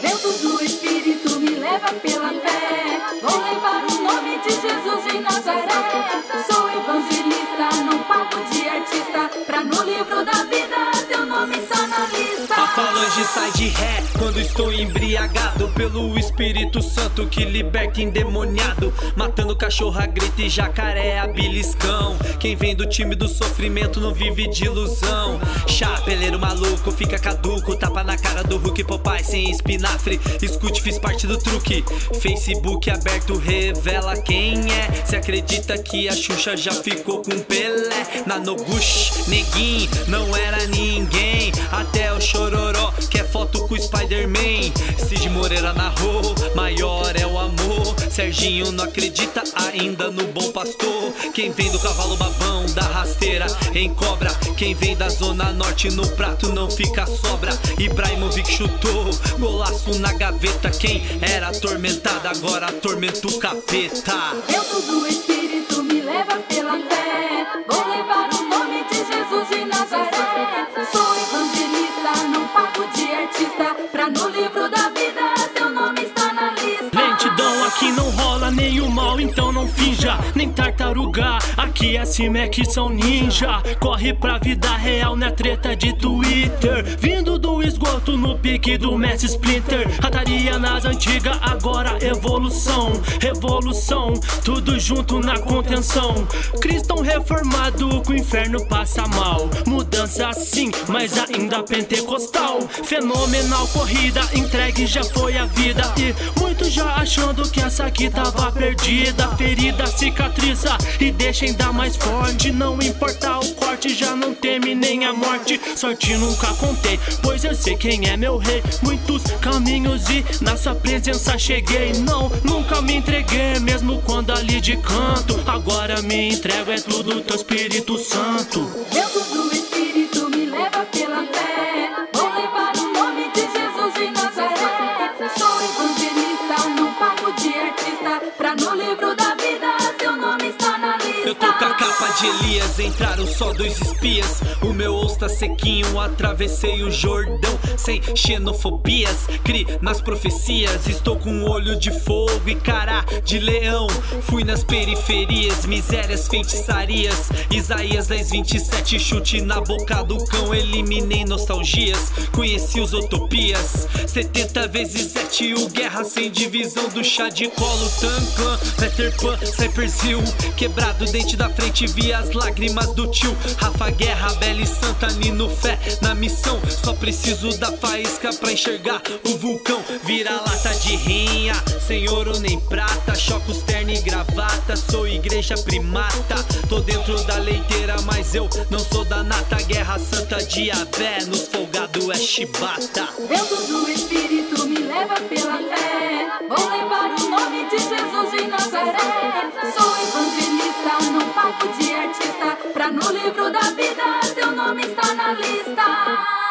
Vento do Espírito me leva pela fé. Vou levar o nome de Jesus em Nazaré. Sou evangelista, não pago de artista. Pra no livro da vida Falange sai de ré quando estou embriagado pelo Espírito Santo que liberta endemoniado. Matando cachorra, grita e jacaré a beliscão. Quem vem do time do sofrimento não vive de ilusão. Chapeleiro maluco, fica caduco. Tapa na cara do Hulk Popeye sem espinafre. Escute, fiz parte do truque. Facebook aberto revela quem é. Se acredita que a Xuxa já ficou com Pelé. Na Nogush, neguinho, não era ninguém. Até o foto Spider-Man. Cid Moreira narrou, maior é o amor. Serginho não acredita ainda no bom pastor. Quem vem do cavalo babão, da rasteira em cobra. Quem vem da zona norte no prato não fica sobra. Ibrahimovic chutou, golaço na gaveta. Quem era atormentado agora atormenta o capeta. Vento do Espírito nenhum mal, então não finja. Nem tartaruga, aqui é Cimex são ninja. Corre pra vida real na treta de Twitter. Vindo do esgoto no pique do Messi Splinter. Rataria nas antigas, agora evolução. Revolução, tudo junto na contenção. Cristão reformado, que o inferno passa mal. Mudança sim, mas ainda pentecostal. Fenomenal corrida, entregue já foi a vida. E muitos já achando que essa aqui tava perdida. Ferida cicatriza e deixa ainda mais forte. Não importa o corte, já não teme nem a morte. Sorte nunca contei, pois eu sei quem é meu rei. Muitos caminhos e na sua presença cheguei. Não, nunca me entreguei, mesmo quando ali de canto. Agora me entrego, é tudo teu Espírito Santo. Vento do Espírito me leva pela fé. Vou levar o nome de Jesus em Nazaré. Sou evangelista, não pago de artista. Pra no livro da de Elias, entraram só dois espias. O meu osso tá sequinho, atravessei o Jordão sem xenofobias. Cri nas profecias, estou com olho de fogo e cara de leão. Fui nas periferias, misérias, feitiçarias. Isaías 10, 27, chute na boca do cão. Eliminei nostalgias, conheci os utopias. 70 vezes 7, o guerra sem divisão do chá de colo. Tancan, Peter Pan, Cypress Hill. Quebrado dente da frente, vi as lágrimas do tio. Rafa Guerra, Bela e Santa Nino, fé na missão. Só preciso da faísca pra enxergar o vulcão. Vira lata de rinha, sem ouro nem prata. Chocos, terno e gravata, sou igreja primata. Tô dentro da leiteira, mas eu não sou da nata. Guerra Santa de Avé, nos folgado é chibata. Vento do Espírito me leva pela fé. Vou levar o nome de Jesus em Nazaré. Sou evangelista, não pago de na lista.